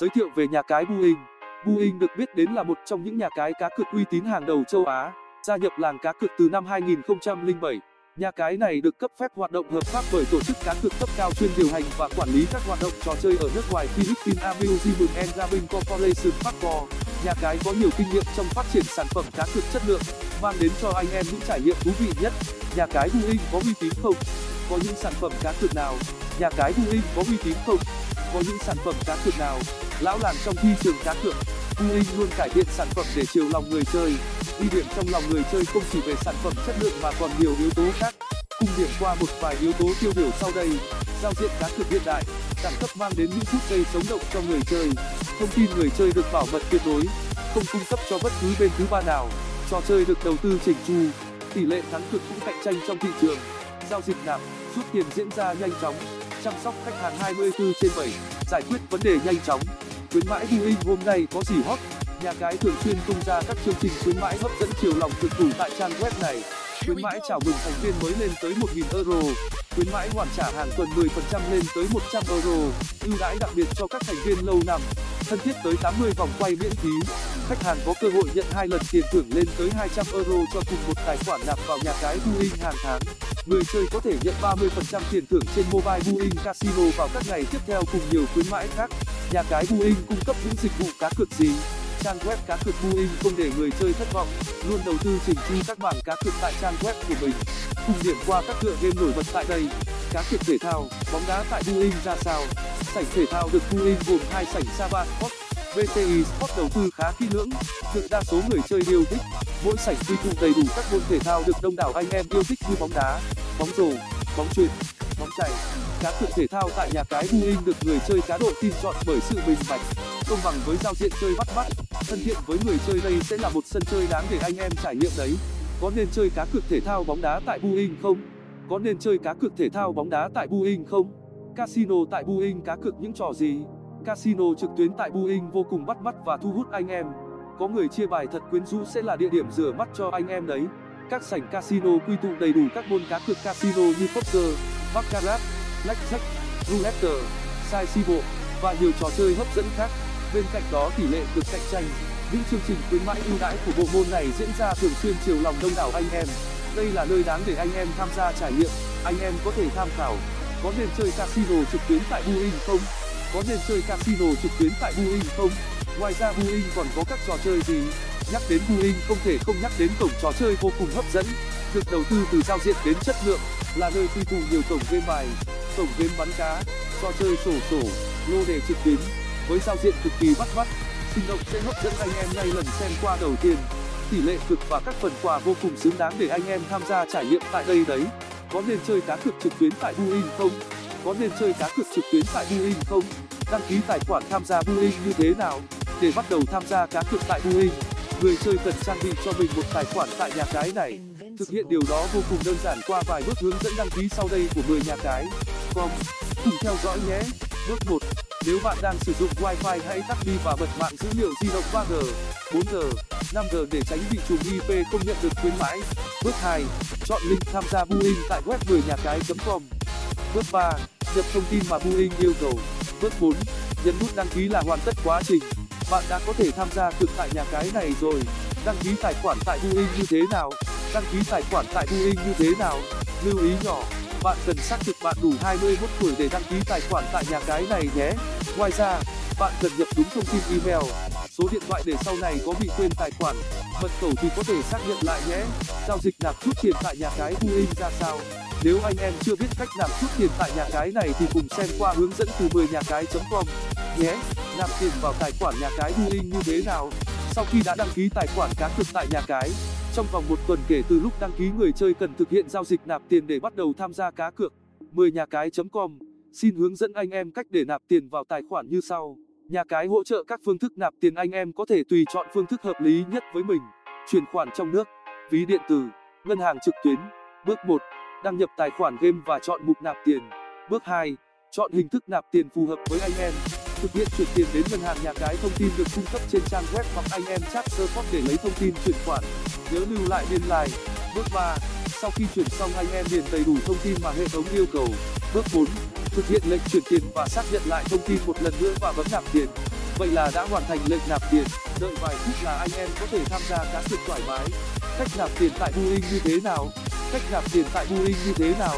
Giới thiệu về nhà cái Buing Buing được biết đến là một trong những nhà cái cá cược uy tín hàng đầu châu Á, gia nhập làng cá cược từ năm 2007. Nhà cái này được cấp phép hoạt động hợp pháp bởi tổ chức cá cược cấp cao chuyên điều hành và quản lý các hoạt động trò chơi ở nước ngoài Philippines Amusement and Gaming Corporation Factor. Nhà cái có nhiều kinh nghiệm trong phát triển sản phẩm cá cược chất lượng, mang đến cho anh em những trải nghiệm thú vị nhất. Nhà cái Buing có uy tín không? Có những sản phẩm cá cược nào? Nhà cái Buing có uy tín không? Có những sản phẩm cá cược nào? Lão làng trong thị trường cá cược, Boeing luôn cải thiện sản phẩm để chiều lòng người chơi. ghi điểm trong lòng người chơi không chỉ về sản phẩm chất lượng mà còn nhiều yếu tố khác. Cùng điểm qua một vài yếu tố tiêu biểu sau đây. Giao diện cá cược hiện đại, đẳng cấp mang đến những phút giây sống động cho người chơi. Thông tin người chơi được bảo mật tuyệt đối, không cung cấp cho bất cứ bên thứ ba nào. Trò chơi được đầu tư chỉnh chu, tỷ lệ thắng cực cũng cạnh tranh trong thị trường. Giao dịch nạp, rút tiền diễn ra nhanh chóng, chăm sóc khách hàng 24 trên 7, giải quyết vấn đề nhanh chóng. Khuyến mãi Boeing hôm nay có gì hot? Nhà cái thường xuyên tung ra các chương trình khuyến mãi hấp dẫn chiều lòng cực thủ tại trang web này. Khuyến mãi chào mừng thành viên mới lên tới 1.000 euro. Khuyến mãi hoàn trả hàng tuần 10% lên tới 100 euro. Ưu đãi đặc biệt cho các thành viên lâu năm. Thân thiết tới 80 vòng quay miễn phí. Khách hàng có cơ hội nhận hai lần tiền thưởng lên tới 200 euro cho cùng một tài khoản nạp vào nhà cái Buin hàng tháng. Người chơi có thể nhận 30% tiền thưởng trên mobile Buin Casino vào các ngày tiếp theo cùng nhiều khuyến mãi khác. Nhà cái Buin cung cấp những dịch vụ cá cược gì? Trang web cá cược Buin không để người chơi thất vọng, luôn đầu tư chỉnh chu các bảng cá cược tại trang web của mình. Cùng điểm qua các tựa game nổi bật tại đây. Cá cược thể thao, bóng đá tại Buin ra sao? Sảnh thể thao được Buin gồm hai sảnh Sava Sport, VTI Sport đầu tư khá kỹ lưỡng, được đa số người chơi yêu thích. Mỗi sảnh quy tụ đầy đủ các môn thể thao được đông đảo anh em yêu thích như bóng đá, bóng rổ, bóng chuyền, bóng chày. Cá cược thể thao tại nhà cái Boeing được người chơi cá độ tin chọn bởi sự minh bạch, công bằng với giao diện chơi bắt mắt, thân thiện với người chơi đây sẽ là một sân chơi đáng để anh em trải nghiệm đấy. Có nên chơi cá cược thể thao bóng đá tại Boeing không? Có nên chơi cá cược thể thao bóng đá tại Boeing không? Casino tại Boeing cá cược những trò gì? Casino trực tuyến tại Boeing vô cùng bắt mắt và thu hút anh em. Có người chia bài thật quyến rũ sẽ là địa điểm rửa mắt cho anh em đấy. Các sảnh casino quy tụ đầy đủ các môn cá cược casino như poker, baccarat, blackjack, roulette, sai si bộ và nhiều trò chơi hấp dẫn khác. Bên cạnh đó tỷ lệ cực cạnh tranh, những chương trình khuyến mãi ưu đãi của bộ môn này diễn ra thường xuyên chiều lòng đông đảo anh em. Đây là nơi đáng để anh em tham gia trải nghiệm. Anh em có thể tham khảo. Có nên chơi casino trực tuyến tại Boeing không? Có nên chơi casino trực tuyến tại Boeing không? Ngoài ra Boeing còn có các trò chơi gì? Nhắc đến Boeing không thể không nhắc đến cổng trò chơi vô cùng hấp dẫn. Được đầu tư từ giao diện đến chất lượng, là nơi quy tụ nhiều cổng game bài, cổng game bắn cá, trò chơi sổ sổ, lô đề trực tuyến. Với giao diện cực kỳ bắt mắt, sinh động sẽ hấp dẫn anh em ngay lần xem qua đầu tiên. Tỷ lệ cực và các phần quà vô cùng xứng đáng để anh em tham gia trải nghiệm tại đây đấy. Có nên chơi cá cược trực tuyến tại Buin không? Có nên chơi cá cược trực tuyến tại Boeing không? Đăng ký tài khoản tham gia Boeing như thế nào? Để bắt đầu tham gia cá cược tại Boeing, người chơi cần trang bị cho mình một tài khoản tại nhà cái này. Thực hiện điều đó vô cùng đơn giản qua vài bước hướng dẫn đăng ký sau đây của 10 nhà cái. Com. Cùng theo dõi nhé. Bước 1. Nếu bạn đang sử dụng Wi-Fi hãy tắt đi và bật mạng dữ liệu di động 3G, 4G, 5G để tránh bị trùng IP không nhận được khuyến mãi. Bước 2. Chọn link tham gia Boeing tại web 10 nhà cái.com. Bước 3. Nhập thông tin mà Boeing yêu cầu. Bước 4. Nhấn nút đăng ký là hoàn tất quá trình. Bạn đã có thể tham gia cực tại nhà cái này rồi. Đăng ký tài khoản tại Boeing như thế nào? Đăng ký tài khoản tại Boeing như thế nào? Lưu ý nhỏ, bạn cần xác thực bạn đủ 21 tuổi để đăng ký tài khoản tại nhà cái này nhé. Ngoài ra, bạn cần nhập đúng thông tin email, số điện thoại để sau này có bị quên tài khoản, mật khẩu thì có thể xác nhận lại nhé. Giao dịch nạp rút tiền tại nhà cái Boeing ra sao? Nếu anh em chưa biết cách nạp rút tiền tại nhà cái này thì cùng xem qua hướng dẫn từ 10 nhà cái.com nhé. Nạp tiền vào tài khoản nhà cái Boeing như thế nào? Sau khi đã đăng ký tài khoản cá cược tại nhà cái, trong vòng một tuần kể từ lúc đăng ký người chơi cần thực hiện giao dịch nạp tiền để bắt đầu tham gia cá cược. 10 nhà cái.com xin hướng dẫn anh em cách để nạp tiền vào tài khoản như sau. Nhà cái hỗ trợ các phương thức nạp tiền anh em có thể tùy chọn phương thức hợp lý nhất với mình. Chuyển khoản trong nước, ví điện tử, ngân hàng trực tuyến. Bước 1. Đăng nhập tài khoản game và chọn mục nạp tiền. Bước 2. Chọn hình thức nạp tiền phù hợp với anh em. Thực hiện chuyển tiền đến ngân hàng nhà cái thông tin được cung cấp trên trang web hoặc anh em chat support để lấy thông tin chuyển khoản. Nhớ lưu lại biên lai. Bước 3. Sau khi chuyển xong anh em điền đầy đủ thông tin mà hệ thống yêu cầu. Bước 4. Thực hiện lệnh chuyển tiền và xác nhận lại thông tin một lần nữa và bấm nạp tiền. vậy là đã hoàn thành lệnh nạp tiền đợi vài phút là anh em có thể tham gia cá cược thoải mái cách nạp tiền tại boeing như thế nào cách nạp tiền tại boeing như thế nào?